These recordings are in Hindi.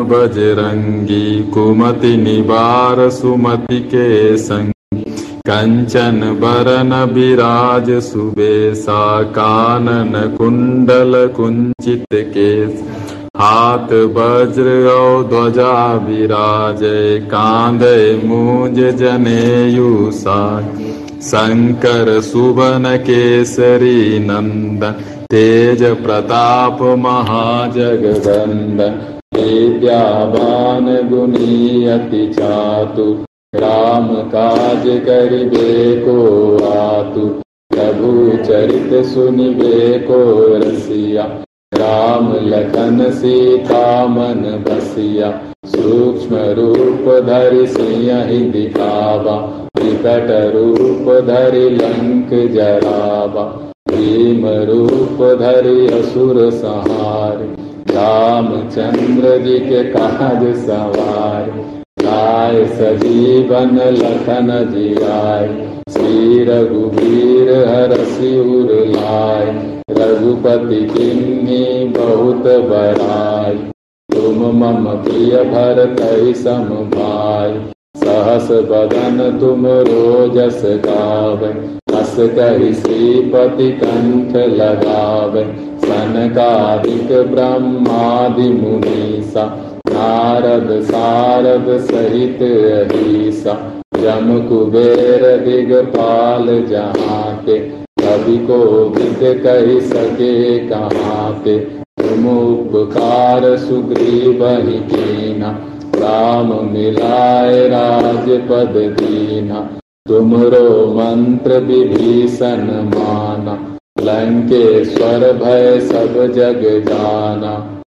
बजरङ्गी कुमति निवार सुमति के सङ्ग कञ्चन बरन विराज सुबेसा कानन कुण्डल कुञ्चित केश हाथ वज्रगौ ध्वजा विराजय कान्दय मूज जनेयुषा शङ्कर सुवन केसरी नन्द तेज प्रताप महाजगदन्द गुणी अति चातु। राम काज करिबे को आतु। प्रभु चरित सुनिबे को रसिया। राम लखन सीता मन बसिया। सूक्ष्म रूप धरि सिंह दिखावा विकट रूप धरि लंक जरावा भीम रूप धरि असुर सहार रामचंद्र जी के काज सवार गाय सजीवन लखन जियाय। श्री रघुवीर हर सिर लाय, रघुपति किन्नी बहुत बराय तुम मम प्रिय भरत सम भाई सहस बदन तुम रोजस गाव। हस कही श्रीपति कंठ लगावे सनकादिक ब्रह्मादि मुनीसा नारद सारद सहित दिगपाल जहाँ के कवि को विद कही सके कहाँ के तुम उपकार सुग्रीव ही कीना राम मिलाए राजपद दीना तुमरो मंत्र विभीषण माना लंकेश्वर भय सब जग जाना।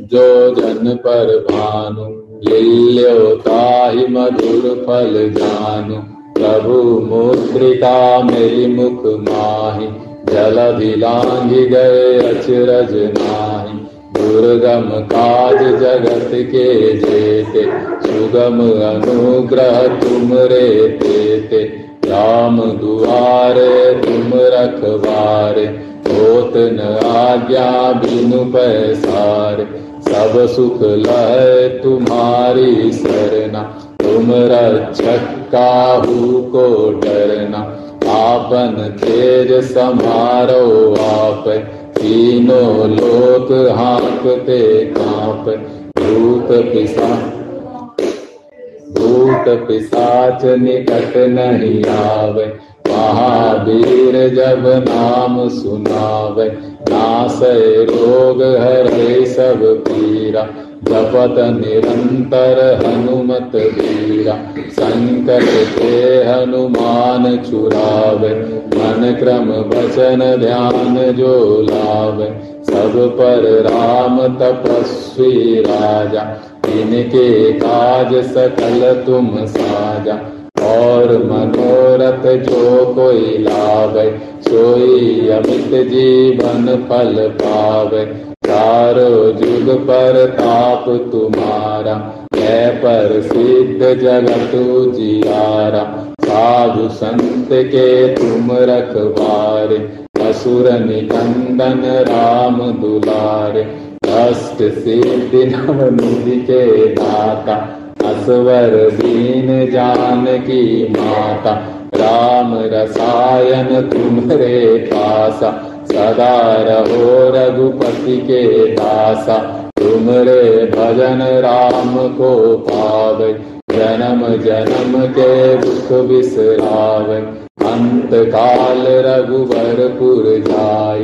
जो जन पर भानु, लील्यो ताहि मधुर फल जानु। प्रभु मुद्रिका मेरी मुख माही जल लांघि गए अचरज नाही। दुर्गम काज जगत के जेते, सुगम अनुग्रह तुम रे तेते राम दुआरे रखवारे, होत न आज्ञा बिनु पैसार। सब सुख लय तुम्हारी सरना, तुम रक्षक काहू को डरना। आपन तेज समारो आप, तीनों लोक हाँकते काँप। भूत पिसा, भूत पिसाच निकट नहीं आवे। महावीर जब नाम सुनावे नासय रोग हरे सब पीरा। जपत निरंतर हनुमत वीरा। संकट के हनुमान छुरावे मन क्रम वचन ध्यान जो लावे। सब पर राम तपस्वी राजा, इनके काज सकल तुम साजा। और मनोरथ जो कोई लावे, सोई अमित जीवन फल पावे। चारो जुग पर ताप तुम्हारा है पर सिद्ध जगत जियारा साधु संत के तुम रखवारे, असुर निकंदन राम दुलारे। अष्ट सिद्धि नव के दाता असवर दीन जान की माता। राम रसायन तुम्हारे पासा। सदा रहो रघुपति के दासा। तुमरे भजन राम को पावे। जन्म जन्म के दुख बिसरावे। अंत काल रघुवरपुर जाय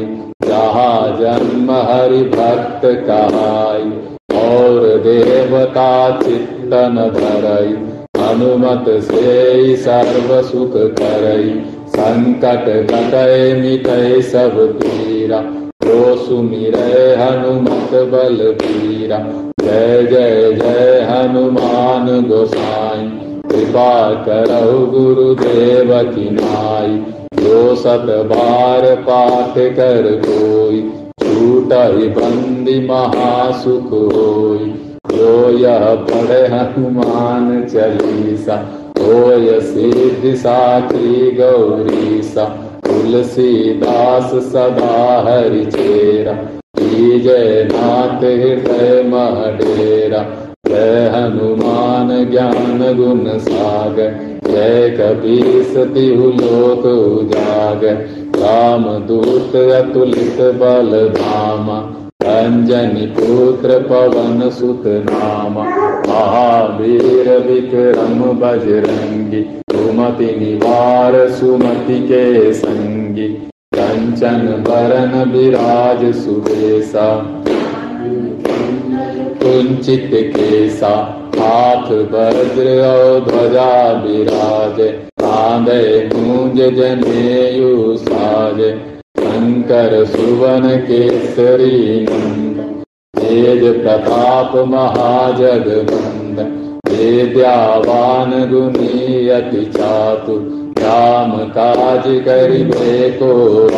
जहाँ जन्म हरि भक्त कहाई। और देवता चित्तन धरई। हनुमत से सर्व सुख करई संकट कटय मिटय सब पीरा। तो सुमिर हनुमत बल पीरा जय जय जय हनुमान गोसाई। कृपा करहु गुरुदेव की नाई। जो सत बार पाठ कर कोई। बंदी महासुख होई जो यह पढ़े हनुमान चालीसा होय सिद्धि साखी गौरीसा, तुलसीदास सदा हरि चेरा। जय नाथ हृदय महडेरा, जय हनुमान ज्ञान गुण सागर, जय कबीर तिहु लोक उजागर। मदूत अतुलित बल धाम रञ्जनि पुत्र पवन सुत नाम। महावीर विक्रम बजरङ्गि सुमति निवार सुमति के सङ्गि कञ्चन वरन विराज सुकेसा कुञ्च केसा। हाथ वज्र ध्वजा विराज कांदे मूंज जनेयु साज। शंकर सुवन केसरी तेज प्रताप महाजगबंद वेद्यावान गुनी अति चातु, राम काज करिबे को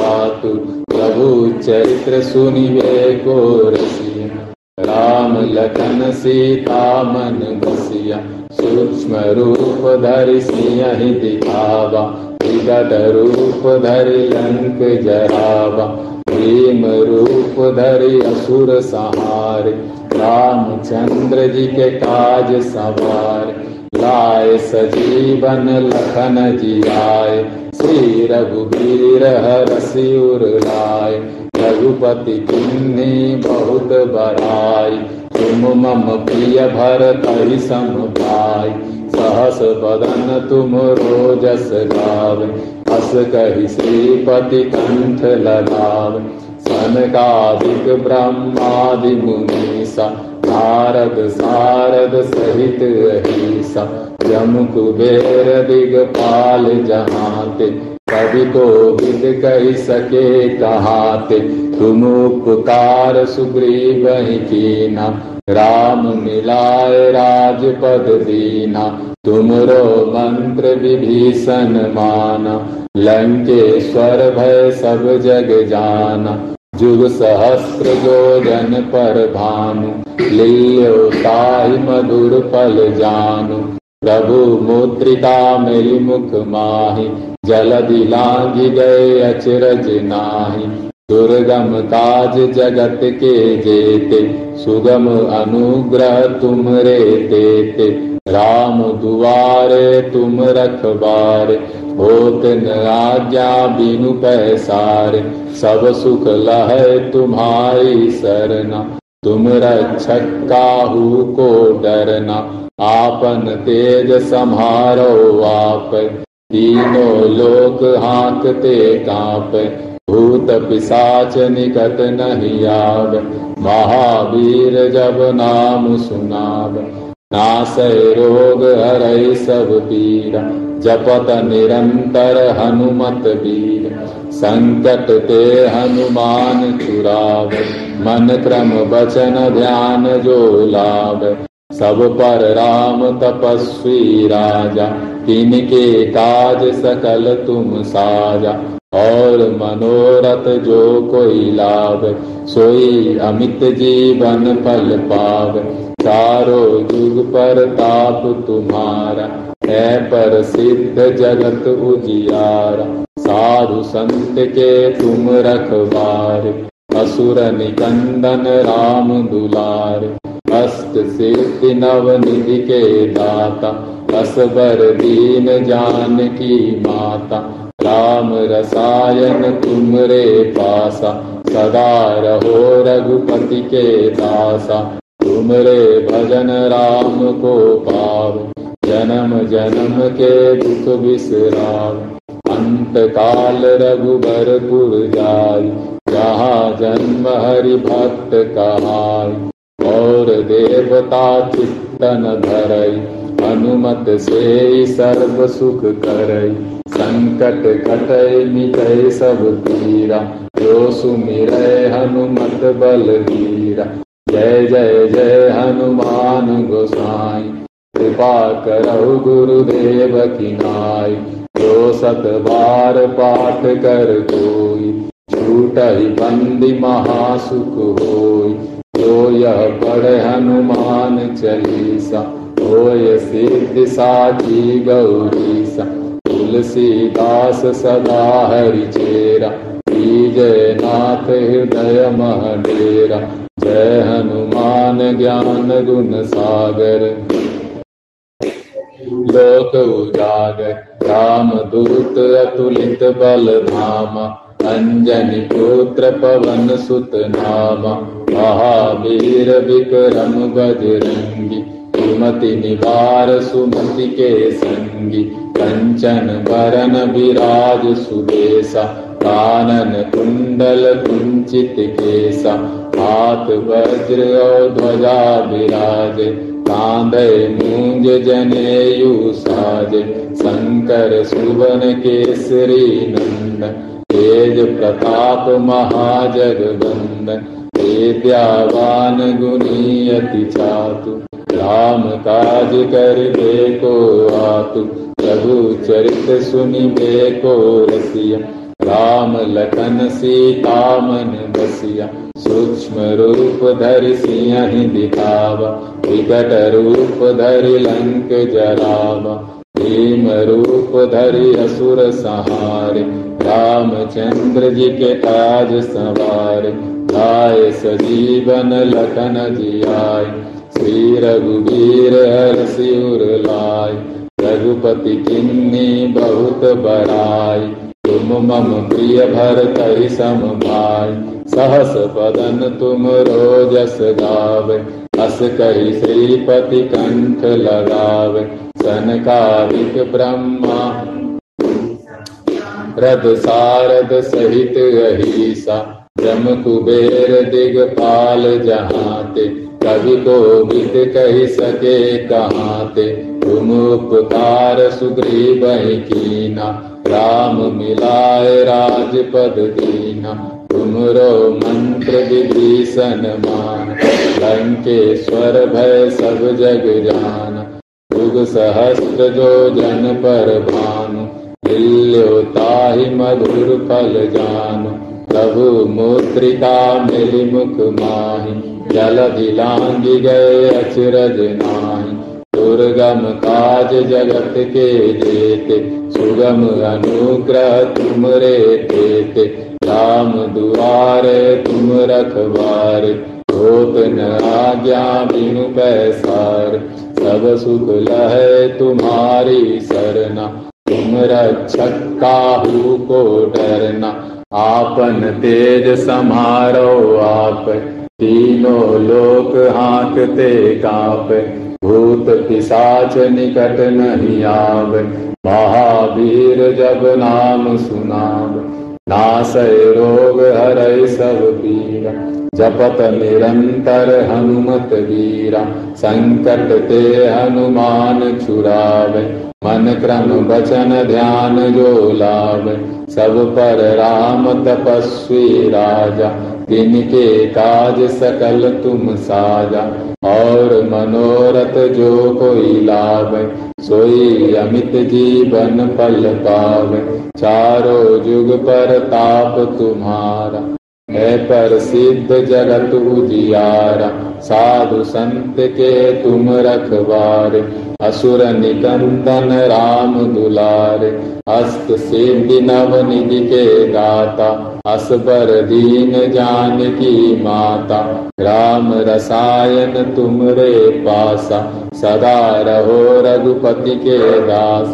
आतु प्रभु चरित्र सुनिबे को रसिया राम लखन सीता मन बसिया, सूक्ष्म रूप धरि सिंह दिखावा विगत रूप धरि लंक जरावा, प्रेम रूप धरि असुर सहार रामचंद्र जी के काज सवार लाए सजीवन लखन जी आए श्री रघुबीर हरसि उर लाए। रघुपति किन्नी बहुत बड़ाई। तुम मम प्रिय भरत सम भाई सहस बदन तुम रोजस गाव। हस कही श्रीपति कंठ लगाव। सनकादिक ब्रह्मादि मुनीसा नारद सारद सहित अहिसा। जम कुबेर दिगपाल जहाते। कवि को विद कही सके कहाते तुम उपकार सुग्रीव कीना। राम मिलाए राजपद दीना, तुमरो मंत्र विभीषण माना। लंकेश्वर भय सब जग जाना, जुग सहस्त्र जो जन पर भानु। लियो ताहि मधुर फल जानु, प्रभु मुद्रिका मेरी मुख माही। जलदि लांगी गए अचरज नाही। दुर्गम काज जगत के जेते, सुगम अनुग्रह तुम रे देते। राम दुआरे तुम रखबारे, होत न आज्ञा बिनु पैसारे। सब सुख लह तुम्हारी सरना, तुम रक्षक काहू को डरना। आपन तेज संहारो आप तीनों लोक हाँकते काँप, भूत पिसाच निकट नहीं आव। महावीर जब नाम सुनाव नास रोग हरय सब पीरा जपत निरंतर हनुमत वीर। संकट ते हनुमान चुराव, मन क्रम बचन ध्यान जो लाव। सब पर राम तपस्वी राजा, तिनके काज सकल तुम साजा। और मनोरथ जो कोई लाभ, सोई अमित जीवन फल पाव। चारो युग पर ताप तुम्हारा, है पर सिद्ध जगत उजियारा। साधु संत के तुम रखबार असुर निकंदन राम दुलार अष्ट सिद्धि नव निधि के दाता असबर दीन जान की माता राम रसायन तुम रे पासा सदा रहो रघुपति के दासा तुम रे भजन राम को पाव जन्म जन्म के दुख विसराव अंत काल रघुबर जाय जहाँ जन्म हरि भक्त कहाय और देवता चित्तन धरई अनुमत से सर्व सुख करई। संकट कटय मिटय सब पीरा, जो सुमिर हनुमत बल धीरा जय जय जय हनुमान गोसाई, कृपा करहु गुरुदेव की नाई। जो सत बार पाठ कर कोई ही बंदी महासुख होई जो यह पढ़ हनुमान चालीसा होय सिद्धि साची गौरीसा तुलसीदास सदा हरि चेरा जय नाथ हृदय महडेरा, जय हनुमान ज्ञान गुण सागर। लोक उजागर, राम दूत अतुलित बल धामा पुत्र पवन सुत नामा महावीर विक्रम बजरंगी सुमति निवार सुमति के संगी कंचन बरन विराज सुबेसा कानन वज्र और ध्वजा विराजे कांधे मूंज जनेयु साजे शंकर सुवन केसरी नंद तेज प्रताप महाजगबंदन विद्यावान गुणीयति चातु, राम काज कर को आतु, प्रभु चरित सुनि को रसिया, राम लखन सीता मन बसिया, सूक्ष्म रूप धरि सिंह दिखावा, विकट रूप धरि लंक जरावा भीम रूप धरि असुर सहारे रामचंद्र जी के आज सवार आय सजीवन लखन जियाय श्री रघुवीर हर सिर लाय रघुपति किन्नी बहुत बड़ाई तुम मम प्रिय भर कही सम भाई। सहस बदन तुम रोजस गाव। अस कही श्रीपति कंठ लगावे। सनकादिक ब्रह्मा। रद सारद सहित अहिसा। जम कुबेर दिगपाल जहाते। कवि को विद कही सके कहाते। तुम उपकार सुग्रीव कीना। राम मिलाए राजपद दीना तुमरो मंत्र विभीषण मान लंकेश्वर भय सब जग जान। युग सहस्त्र जो जन पर भानु। ताहि मधुर फल जानु। प्रभु मुद्रिका मिली मुख माही। जल दिलांगी गए अचरज नाही। दुर्गम काज जगत के देते, सुगम अनुग्रह तुम रे देते। राम दुआरे तुम रखवार, होत न आज्ञा बिनु पैसार सब सुख लहे तुम्हारी सरना, तुम रक्षक काहू को डरना। आपन तेज समारो आप, तीनों लोक हाँकते काप भूत पिशाच निकट नहीं आव महावीर जब नाम सुनाव नासय रोग हरय सब पीरा जपत निरंतर हनुमत वीरा। संकट ते हनुमान छुरावे मन क्रम वचन ध्यान जो लाभ सब पर राम तपस्वी राजा। तिनके काज सकल तुम साजा, और मनोरथ जो कोई लाभ, सोई अमित जीवन पल पाव। चारो जुग पर ताप तुम्हारा, है पर सिद्ध जगत उजियारा। साधु संत के तुम रखवार, असुर निकंदन राम दुलारे। अस्त सिद्धि नव निधि के दाता असबर दीन जान की माता। राम रसायन तुमरे पासा। सदा रहो रघुपति के दास।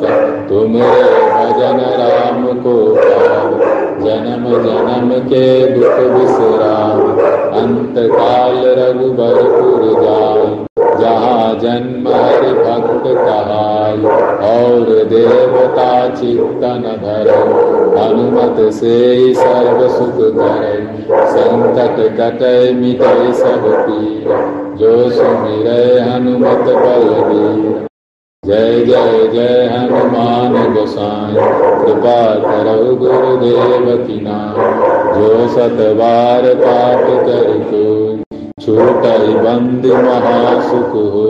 तुमरे भजन राम को पाव। जन्म जन्म के दुख विश्राम अंत काल रघुबरपुर जाय जहाँ जन्म हरि भक्त कहाय और देवता चित्तन भर हनुमत से सर्व सुख करे संकट कटे मिटे सब पीर। जो सुमिर हनुमत बलवीर जय जय जय हनुमान गोसाई, कृपा करो गुरुदेव की नाम। जो सतबार पाप कर छूट बंद महासुख हो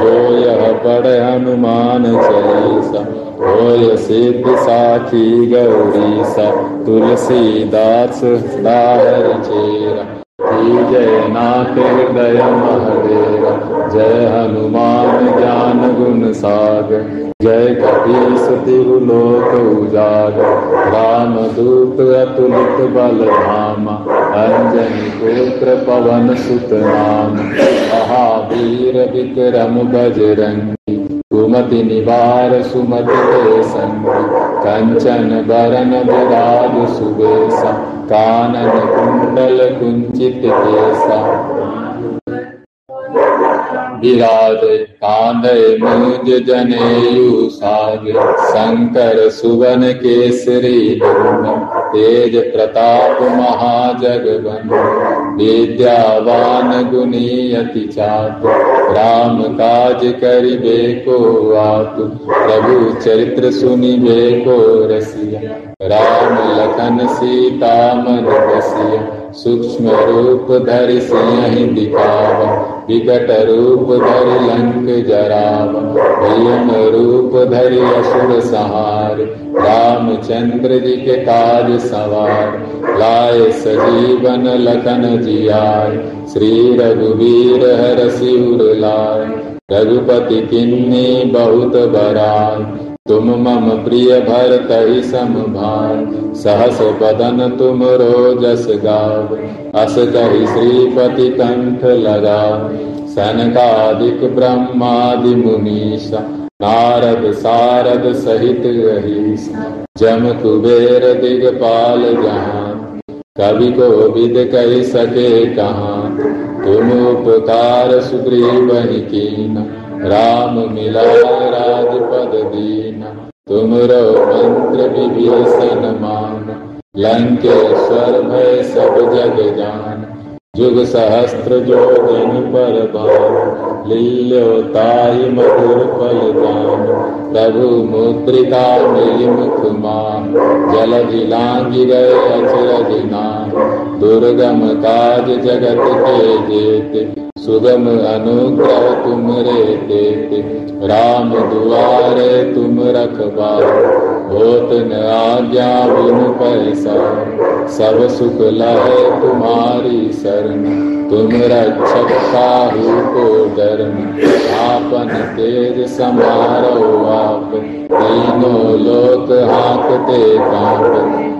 जो यह पढ़ हनुमान चालीसा, होय सिद्ध साखी गौरी सा तुलसीदास दाहर चेरा। जय नाथ हृदय महादेव जय हनुमान ज्ञान गुण सागर जय कपीस तिरुलोक उजागर राम दूत अतुलित बल धाम अंजनी पुत्र पवन सुत नाम महावीर विक्रम निवार सुमति के संग कंचन बरन विराज सुबेसा कानन कुंडल कुंचित केसा विराज कांधे मुज जनेयु साग शंकर सुवन केसरी तेज प्रताप महाजगवन, विद्यावान गुनी अति चातु राम काज करिबे को आतु प्रभु चरित्र सुनिबे को रसिया, राम लखन सीता मन बसिया। सूक्ष्म रूप धरि सिंह दिखावा, विकट रूप धरि लंक जरावा भीम रूप धरि असुर सहार, रामचंद्र जी के काज सवार, लाए सजीवन लखन जियाय श्री रघुवीर हर सिर लाय रघुपति किन्नी बहुत बराय तुम मम प्रिय भर तही सम भार सहस बदन तुम रोजस गाव अस कही श्रीपति कंठ लगाव सनकादिक ब्रह्मादि मुनीषा नारद सारद सहित रहीस जम कुबेर दिगपाल जहान कवि को विद कह सके कहाँ तुम उपकार सुग्रीव कीना राम मिलाय राजपद दीना। तुमरो मंत्र विभीषण मान। लंकेश्वर भय सब जग जान। जुग सहस्त्र जो जन पर बान। लील्यो ताई मधुर पल जान प्रभु मुद्रिका मिली मुख मान। जल जिलांगी गए अचरज नाम दुर्गम काज जगत के जेते। सुगम अनुग्रह तुम रे देते। राम दुआरे तुम रखबा होत न आज्ञा बिनु पैसा। सब सुख लहे तुम्हारी शरण। तुम रक्षक काहू को डरन आपन तेज समारो आप तीनों लोक हाकते काँप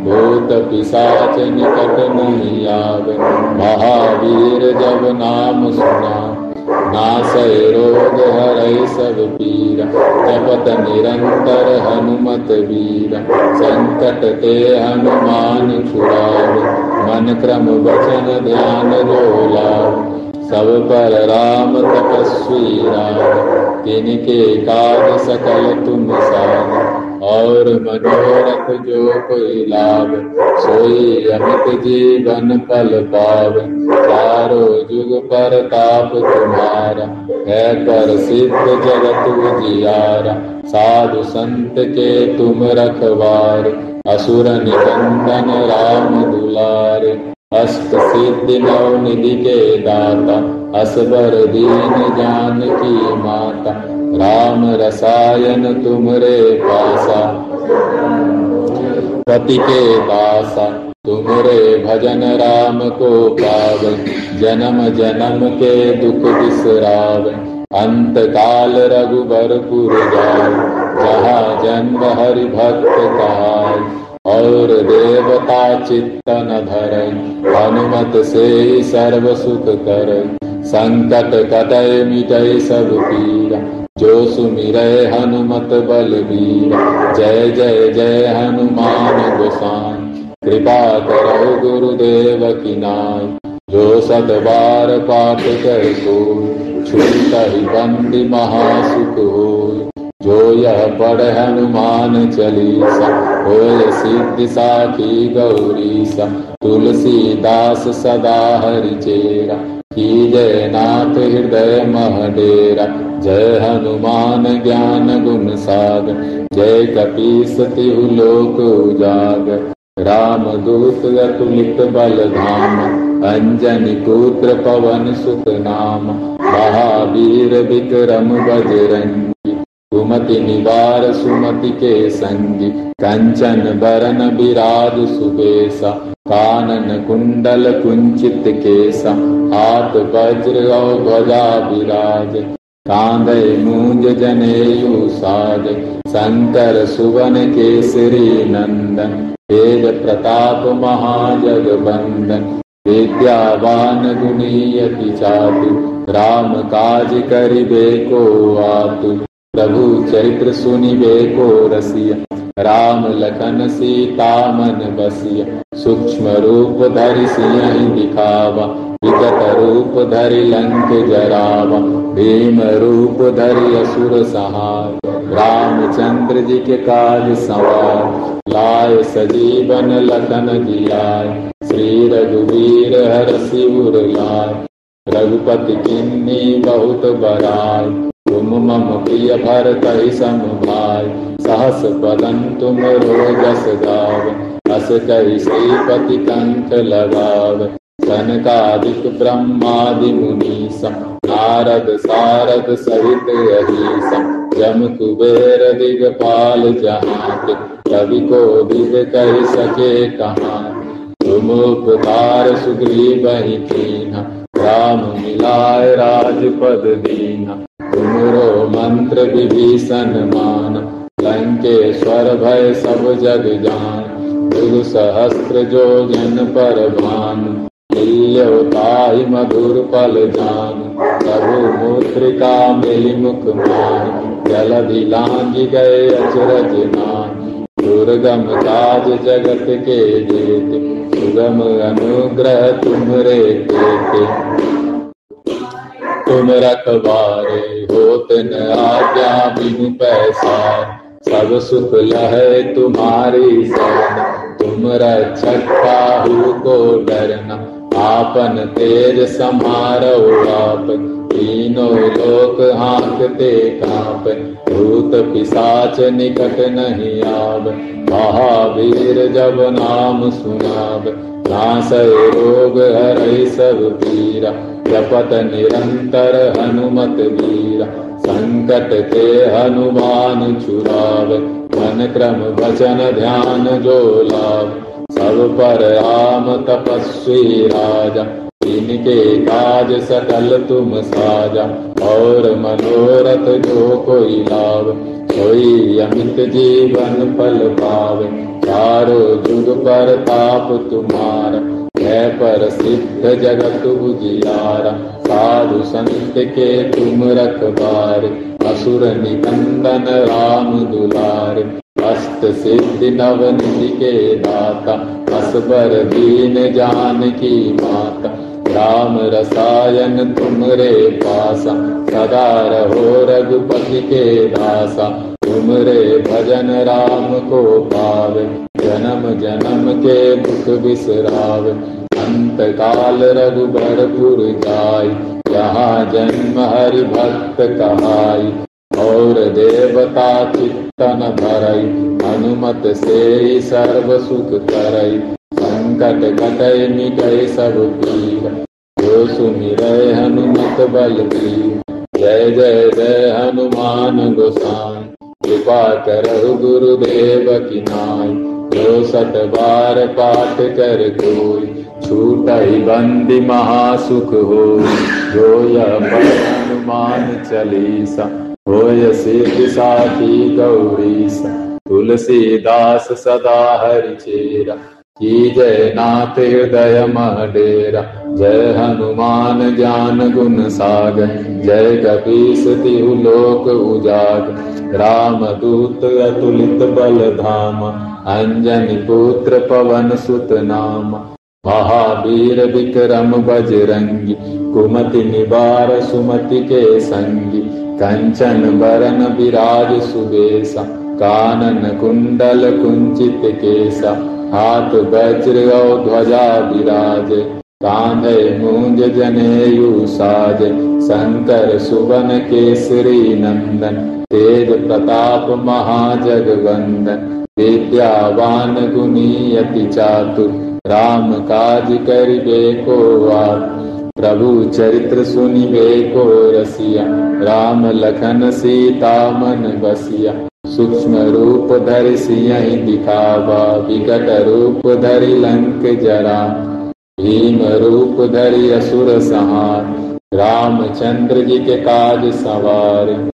भूत पिशाच निकट नहीं आवे महावीर जब नाम सुना नासय रोग हरय सब पीरा जपत निरंतर हनुमत वीरा। संकट ते हनुमान छुड़ावे। मन क्रम वचन ध्यान लाव सब पर राम तपस्वी राम तिनके काज सकल तुम साध और मनोरथ जो कोई लाभ सोई अमित जीवन पल पाव चारो जुग पर ताप तुम्हारा है पर सिद्ध जगत उजियारा साधु संत के तुम रखवार। असुर निकंदन राम दुलार अष्ट सिद्धि नव निधि के दाता असबर दीन जान की माता राम रसायन तुमरे पासा पति के दासा तुमरे भजन राम को पावे जन्म जन्म के दुख बिसराव अंत काल रघुबरपुर जाय जहाँ जन्म हरि भक्त कहाय और देवता चित्तन धर हनुमत से ही सर्व सुख कर संकट कटय मिटय सब पीरा जो सुमिरय हनुमत बलबीर जय जय जय हनुमान गोसाई। कृपा करो गुरुदेव की नाय जो सत बार पाठ कर को छूट ही बंदी महासुख हो जो यह पढ़ हनुमान चालीसा होय सिद्धि साखी गौरीसा तुलसीदास सदा हरि चेरा की जय नाथ हृदय महडेरा जय हनुमान ज्ञान गुण सागर जय कपीस तिहु लोक उजागर राम दूत अतुलित बल धाम अंजनी पुत्र पवन सुत नाम महावीर विक्रम बजरंगी कुमति निवार सुमति के संगी कंचन बरन विराज सुबेसा कानन कुंडल कुंचित केसा हाथ वज्र और ध्वजा विराज कांदे मूंज जनेयु साज शंकर सुवन केसरी नंदन तेज प्रताप महाजग बंदन विद्यावान गुणीयति चातु राम काज करिबे को आतु प्रभु चरित्र सुनिबे को रसिया। राम लखन सीता मन बसिया। सूक्ष्म रूप धरि सिंह दिखावा। विगत रूप धरि लंक जरावा। भीम रूप धरि असुर सहाय रामचंद्र जी के काज सवार। लाय सजीवन लखन जियाय। श्री रघुवीर हर शिवर लाय। रघुपति किन्नी बहुत बराय। तुम मम प्रिय भरत सम भाई सहस पदन तुम रोजस गाव अस कही श्रीपति कंठ लगाव सनकादिक ब्रह्मादि मुनीसम नारद सारद सहित रहीसम जम कुबेर दिगपाल जहाँ कवि को दिग कह सके कहाँ तुम उपकार सुग्रीव ही राम मिलाय राजपद दीना। तुमरो मंत्र विभीषण मान, लंकेश्वर भय सब जग जान दुर सहस्त्र जो जन पर भान तुल्यताहि मधुर पल जान प्रभु मुद्रिका मिली मुख मान, जल लांगी गए अचरज नान, दुर्गम काज जगत के जेते सुगम अनुग्रह तुमरे देते। तुम रखबारे होत न आज्ञा बिनु पैसा। सब सुख लहे तुम्हारी शरण। तुम रक्षक काहू को डरना। आपन तेज समारो आप। तीनों लोक हाँकते काप। भूत पिशाच निकट नहीं आव महावीर जब नाम सुनाव नाश रोग हर सब पीरा जपत निरंतर हनुमत वीरा। संकट के हनुमान छुराव मन क्रम वचन ध्यान जो लाभ सब पर राम तपस्वी राजा, इनके काज सकल तुम साजा। और मनोरथ जो कोई लाभ कोई अमित जीवन फल पावे। चारो जुग पर ताप तुम्हारा है पर सिद्ध जगत उजियारा। साधु संत के तुम रखबार असुर निकंदन राम दुलार। अष्ट सिद्धि नव निधि के दाता असबर दीन जान की माता राम रसायन तुमरे पासा, सदा रहो रघुपति के दासा। तुमरे भजन राम को पावे। जन्म जन्म के दुख बिसरावे। अंत काल रघुबरपुर जाय। यहाँ जन्म हरि भक्त कहाई और देवता चित्तन धरई हनुमत से ही सर्व सुख करई संकट कटय मिटय सब पीर जो सुमिर हनुमत बल पीर जय जय जय हनुमान गोसाई। कृपा करहु गुरुदेव की नाई जो सत बार पाठ कर कोई। छूट बंदी महासुख हो जो यह हनुमान चलीसा। होय सिद्ध साखी गौरीसा। तुलसीदास सदा हरि चेरा। की जय नाथ हृदय डेरा जय हनुमान ज्ञान गुण सागर जय तिहु लोक उजाग राम दूत अतुलित बल धाम अंजनी पुत्र पवन सुत नाम। महावीर विक्रम बजरंगी कुमति निवार सुमति के संगी। कंचन बरन विराज सुबेसा कानन कुंडल कुंचित केसा हाथ गौ ध्वजा विराज। कांधे मूंज जनेयु साज। शंकर सुवन केसरी नंदन। तेज प्रताप महाजगवंदन। विद्यावान गुणी अति चातुर। राम काज करिबे को आप प्रभु चरित्र सुनिबे को रसिया राम लखन सीता मन बसिया। सूक्ष्म रूप धरि सिया दिखावा, विकट रूप धरि लंक जरा। भीम रूप धरि असुर सहार, रामचंद्र जी के काज सवार।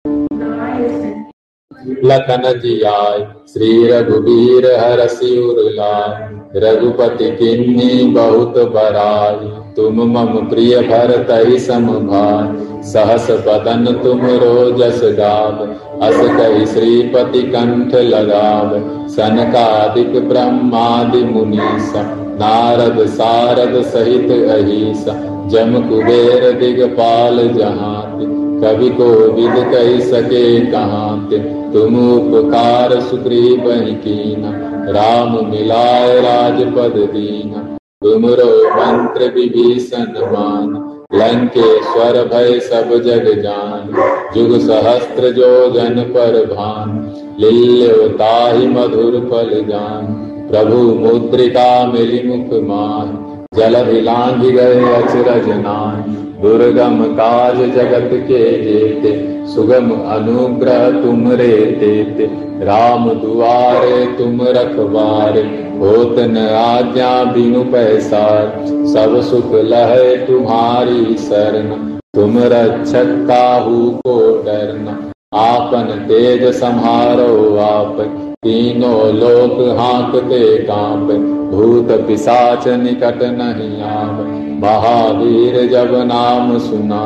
लखन जी आय श्री रघुवीर हर सिर लाय रघुपति किन्नी बहुत बराई तुम मम प्रिय भरत सम भाई सहस बदन तुम रोजस गाव, अस कही श्रीपति कंठ लगाव, सनकादिक ब्रह्मादि मुनीसा, नारद सारद सहित अहिसा, जम कुबेर दिगपाल जहाते। कवि को विद कही सके कहाते तुम उपकार सुग्रीव कीना। राम मिलाए राजपद दीना। तुमरो मंत्र विभीषण मान। लंकेश्वर भय सब जग जान। जुग सहस्त्र जो जन पर भान। लील्यताहि मधुर फल जान। प्रभु मुद्रिका मिली मुख मान। जल भी लांघ गए अचरज नान। दुर्गम काज जगत के जेते, सुगम अनुग्रह तुम रे देते। राम दुआरे तुम रखवारे, होत न आज्ञा बिनु पैसार। सब सुख लहे तुम्हारी शरण, तुम रक्षक काहू को डरना। आपन तेज संहारो आप, तीनों लोक हाँकते काँप। भूत पिसाच निकट नहीं आव महावीर जब नाम सुना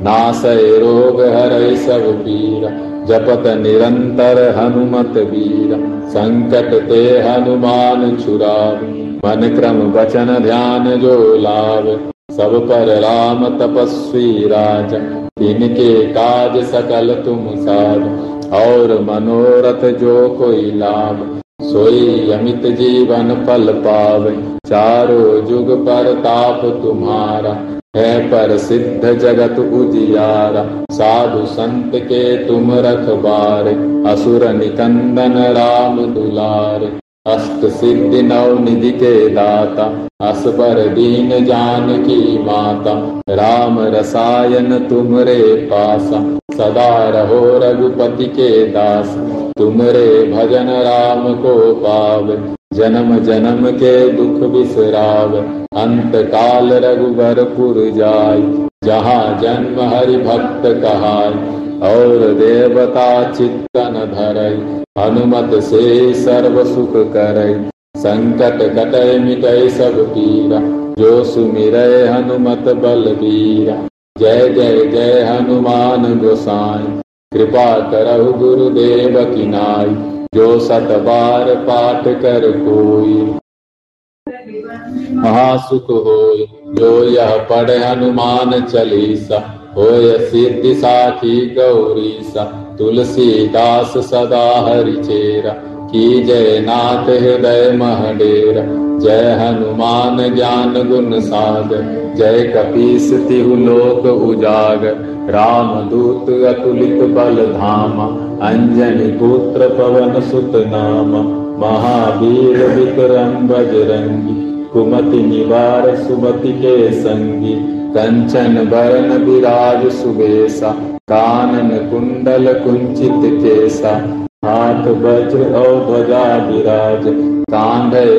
नासय रोग हर सब पीरा, जपत निरंतर हनुमत वीर, संकट ते हनुमान छुराव मन क्रम वचन ध्यान जो लाभ सब पर राम तपस्वी राज, इनके काज सकल तुम साध, और मनोरथ जो कोई लाभ। सोई अमित जीवन फल पावे। चारो जुग पर ताप तुम्हारा, है पर सिद्ध जगत उजियारा। साधु संत के तुम रखबारे, असुर निकंदन राम दुलार। अष्ट सिद्धि नव निधि के दाता, असबर दीन जान की माता। राम रसायन तुमरे पासा, सदा रहो रघुपति के दास। तुमरे भजन राम को पावे, जन्म जन्म के दुख बिसराव। अंत काल रघुबर पुर जाय जहाँ जन्म हरि भक्त कहाय और देवता चित्तन धरय हनुमत से सर्व सुख करय संकट कटय मिटय सब पीरा जो सुमिर हनुमत बलबीरा जय जय जय हनुमान गोसाई। कृपा करहु गुरुदेव की नाई जो सत बार पाठ कर कोई। महासुख हो जो यह पढ़े हनुमान चालीसा। होय सिद्धि साखी गौरी सा, तुलसीदास सदा हरि चेरा की जय नाथ हृदय महडेरा। जय हनुमान ज्ञान गुण सागर जय कपीस तिहु लोक उजागर राम दूत अतुलित बल धाम। अंजनी पुत्र पवन सुत नाम। महावीर विक्रम बजरंगी। कुमति निवार सुमति के संगी। कंचन बरन विराज सुबेसा कानन कुंडल कुंचित केसा। हाथ वज्र और ध्वजा विराज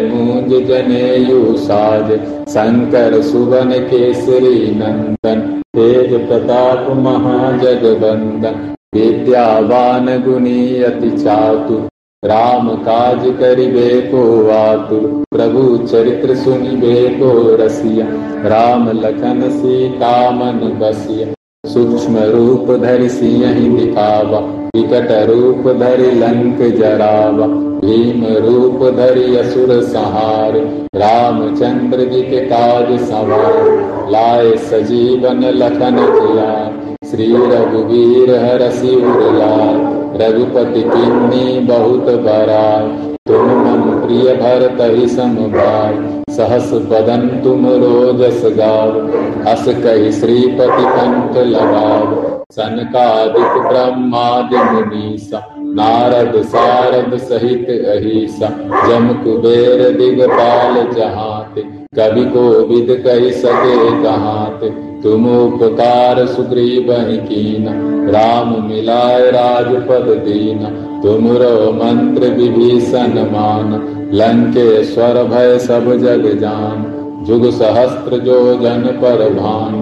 मूंज जनेयु साज। शंकर सुवन केसरी नंदन तेज प्रताप महाजगबंदन। विद्यावान गुणी अति चातु राम काज करिबे को आतुर प्रभु चरित्र सुनिबे को रसिया। राम लखन सीता मन बसिया। सूक्ष्म रूप धरि सिंह दिखावा। विकट रूप धरि लंक जरावा। भीम रूप धरि असुर सहार। रामचंद्र जी के काज सवार। लाए सजीवन लखन जिया श्री रघुवीर हर सिर लाल रघुपति किन्नी बहुत बराय तुम मम प्रिय भरत ही सम भाई सहस बदन तुम रोजस गाव। अस कही श्रीपति कंठ लगाव। सनकादिक ब्रह्मादि मुनीसा। नारद सारद सहित अहिसा। जम कुबेर दिगपाल जहाते। कवि को विद कही सके कहाते तुम उपकार सुग्रीव कीना। राम मिलाय राजपद दीना। तुमरो मंत्र विभीषण मान। लंकेश्वर भय सब जग जान। जुग सहस्त्र जो जन पर भान।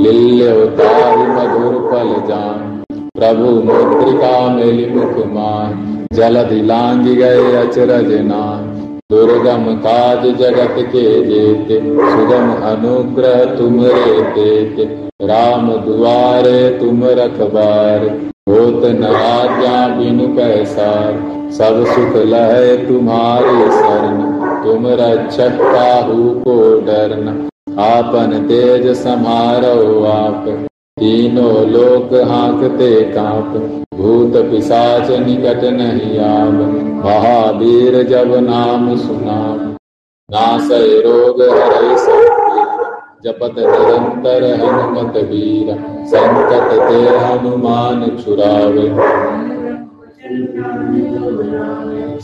लिल्योताहि मधुर पल जान। प्रभु मुद्रिका मेली मुख मान। जलधि लांग गए अचरज नान। दुर्गम काज जगत के जेते सुगम अनुग्रह तुम रे देते राम दुआरे तुम रखबार होत न आज्ञा बिनु पैसार सब सुख लहे तुम्हारे शरण तुम रक्षक काहू को डरना आपन तेज समारो आप। तीनों लोक हाँकते काँप, भूत पिशाच निकट नहीं आव महावीर जब नाम सुना नासय रोग हरै जपत निरंतर हनुमत वीर, संकट ते हनुमान छुरावे।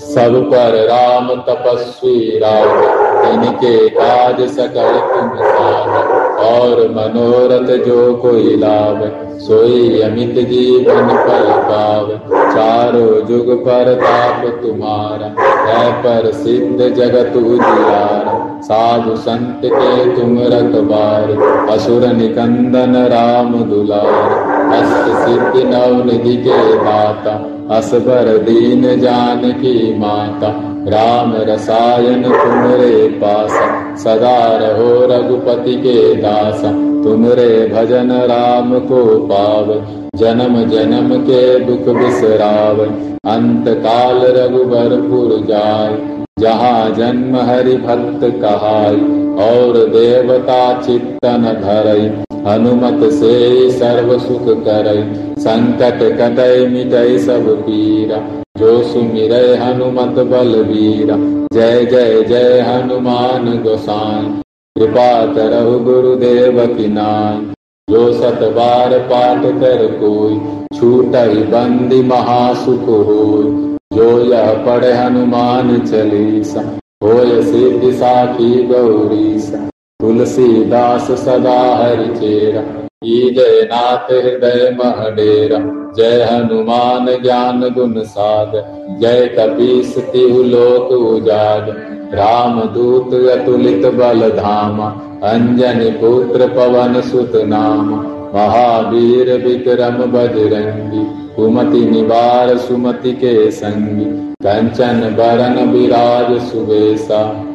सब पर राम तपस्वी राम इनके काज सकल तुम साध। और मनोरथ जो कोई लाभ सोई अमित जीवन पल पाव। चारो जुग पर ताप तुम्हारा, है पर सिद्ध जगत उजियार। साधु संत के तुम रखबार असुर निकंदन राम दुलार। अष्ट सिद्धि नव निधि के दाता असबर दीन जान की माता। राम रसायन तुमरे पास, सदा रहो रघुपति के दास, तुमरे भजन राम को पाव, जन्म जन्म के दुख बिसराव अंत काल रघुबरपुर जाय, जहाँ जन्म हरि भक्त कहाय, और देवता चित्तन धरई हनुमत से सर्व सुख करई संकट कटय मिटय सब पीरा। जो सुमिर हनुमत बलवीरा। जय जय जय हनुमान गोसाई। कृपा करहु गुरुदेव की नाय जो सत पाठ कर कोई छूट ही बंदी महासुख होय जो यह पढ़े हनुमान चलीसा, होय सिद्धि साखी गौरीसा। तुलसीदास सदा हरि चेरा। जय नाथ हृदय महडेरा। जय हनुमान ज्ञान गुण साध। जय कपीस तिहु लोक उजाग राम दूत अतुलित बल धामा। अंजनी पुत्र पवन सुत नाम। महावीर विक्रम बजरंगी। कुमति निवार सुमति के संगी। कंचन बरन विराज सुबेसा।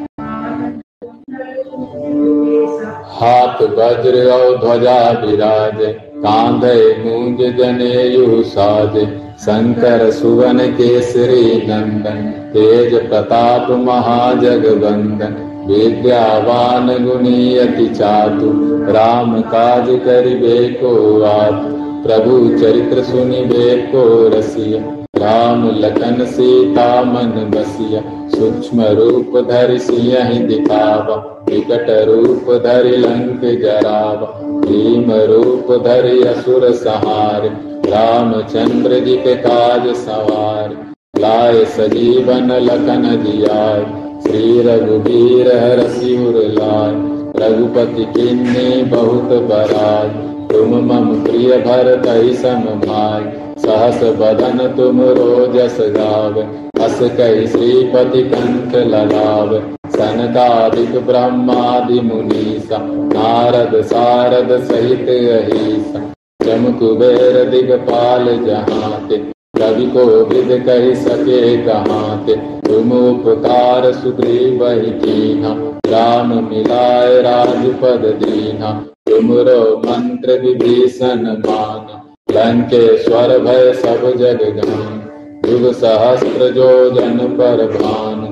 हाथ वज्र और ध्वजा विराज, कांधे मूंज जनेयु साज, शंकर सुवन केसरी नंदन, तेज प्रताप महाजगबंदन विद्यावान गुणी अति चातु, राम काज करिबे को आप प्रभु चरित्र सुनिबे को रसिया, राम लखन सीता मन बसिया। सूक्ष्म रूप धरि सियहि दिखावा विकट रूप धरि लंक जरावा भीम रूप धरि असुर सहार रामचंद्र जी के काज सवार लाए सजीवन लखन जियाय श्री रघुवीर हर सिर लाय रघुपति किन्नी बहुत बराय तुम मम प्रिय भरत सम भाई सहस बदन तुम रोजस गाव अस कई श्रीपति कंठ लगाव सनकादिक ब्रह्मादि मुनीसा नारद सारद सहित अहिसा जम कुबेर दिगपाल जहाते कवि को विद कह सके कहाते तुम उपकार सुग्रीव कीना राम मिलाए राजपद दीना तुमरो मंत्र विभीषण मान लंकेश्वर भय सब जग गान युग सहस्त्र जो जन पर भान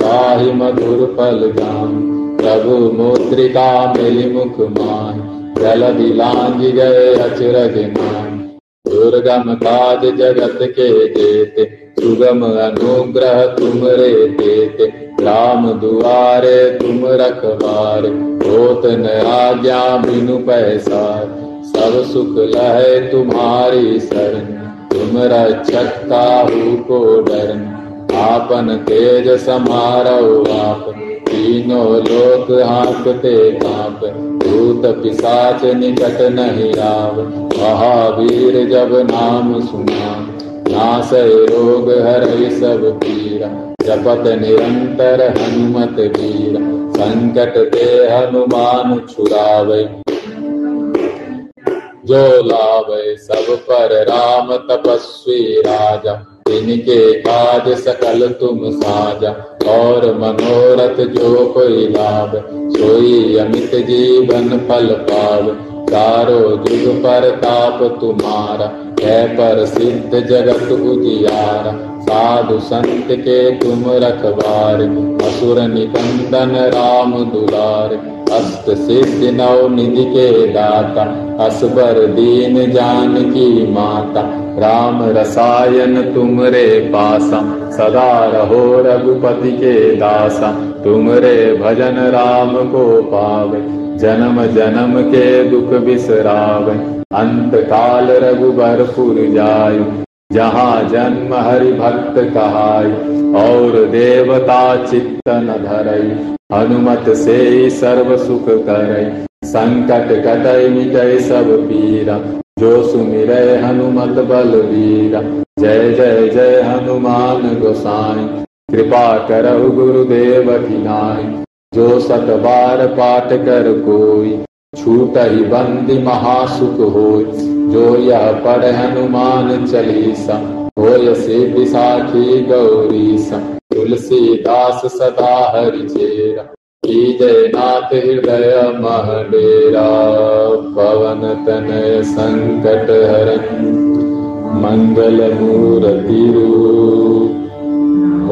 ताहि मधुर फल जान प्रभु मुद्रिका मिली मुख मान जल लांग गए अचरज मान दुर्गम काज जगत के देते सुगम अनुग्रह तुम रे देते राम दुआरे तुम रखबार होत न आज्ञा बिनु पैसार सब सुख लहे तुम्हारी शरण। तुम रक्षक काहू को डरन आपन तेज समारो आप। तीनों लोक हाँकते काँप भूत पिशाच निकट नहीं आव महावीर जब नाम सुना, नासय रोग हर सब पीरा जपत निरंतर हनुमत वीर संकट ते हनुमान छुरावे जो लावे सब पर राम तपस्वी राजा इनके काज सकल तुम साजा और मनोरथ जो कोई लाभ, सोई अमित जीवन फल पाव। चारो जुग पर ताप तुम्हारा, है पर सिद्ध जगत उजियारा। साधु संत के तुम रखवार, असुर निकंदन राम दुलार। अस्त सिद्ध नव निधि के दाता असबर दीन जान की माता। राम रसायन तुमरे पासा, सदा रहो रघुपति के दासा। तुमरे भजन राम को पावे, जन्म जन्म के दुख बिसरावे। अंत काल रघुबर पुर जाय जहाँ जन्म हरि भक्त कहाय और देवता चित्त न धरई हनुमत से सर्व सुख करई संकट कटई मिटय सब पीरा। जो सुमिर हनुमत बल वीरा जय जय जय हनुमान गोसाई। कृपा करहु गुरुदेव की जो सत बार पाठ कर कोई छूट ही बंदी महासुख हो जो यह पढ़ हनुमान चालीसा, होय से विसाखी गौरीसा। तुलसीदास सदा हरि चेरा की जय नाथ हृदय महडेरा पवन तनय संकट हरन मंगल मूर्ति रूप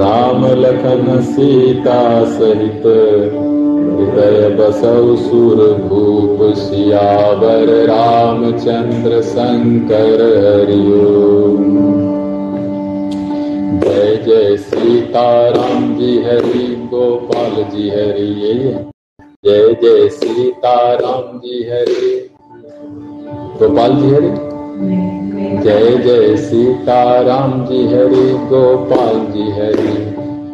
राम लखन सीता सहित हृदय बसौ सुर भूप सियावर रामचंद्र शंकर हरिओम जय जय सीताराम जी हरि, गोपाल जी हरि। जय जय सीताराम जी हरि। गोपाल जी हरि? जय जय सीताराम जी हरि, गोपाल जी हरि।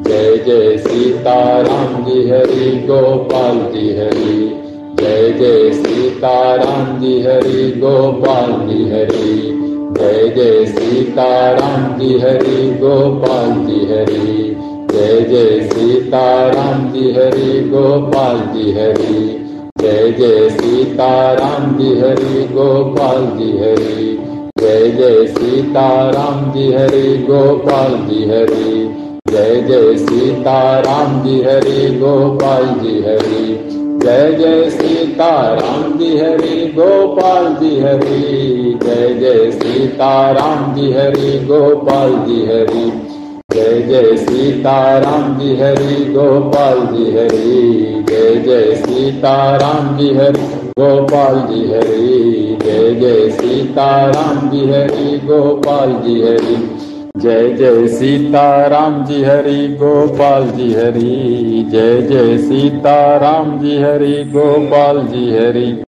जय जय सीताराम जी हरि, गोपाल जी हरि। जय जय सीताराम जी हरि, गोपाल जी हरि। जय जय सीताराम जी हरि, गोपाल जी हरि। जय जय सीताराम जी हरि, गोपाल जी हरि। जय जय सीताराम जी हरि, गोपाल जी हरि। जय जय सीताराम जी हरि, गोपाल जी हरि। जय जय सीताराम जी हरि, गोपाल जी हरि। जय जय सीताराम जी हरि गोपाल जी हरि जय जय सीताराम जी हरि गोपाल जी हरि जय जय सीताराम जी हरि गोपाल जी हरि जय जय सीताराम जी हरि गोपाल जी हरि जय जय सीताराम जी हरि गोपाल जी हरि जय जय सीता राम जी हरि, गोपाल जी हरि। जय जय सीता राम जी हरि, गोपाल जी हरि।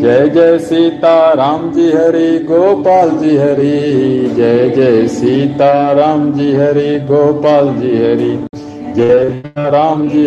जय जय सीता राम जी हरि, गोपाल जी हरि। जय जय सीता राम जी हरि, गोपाल जी हरि। जय राम जी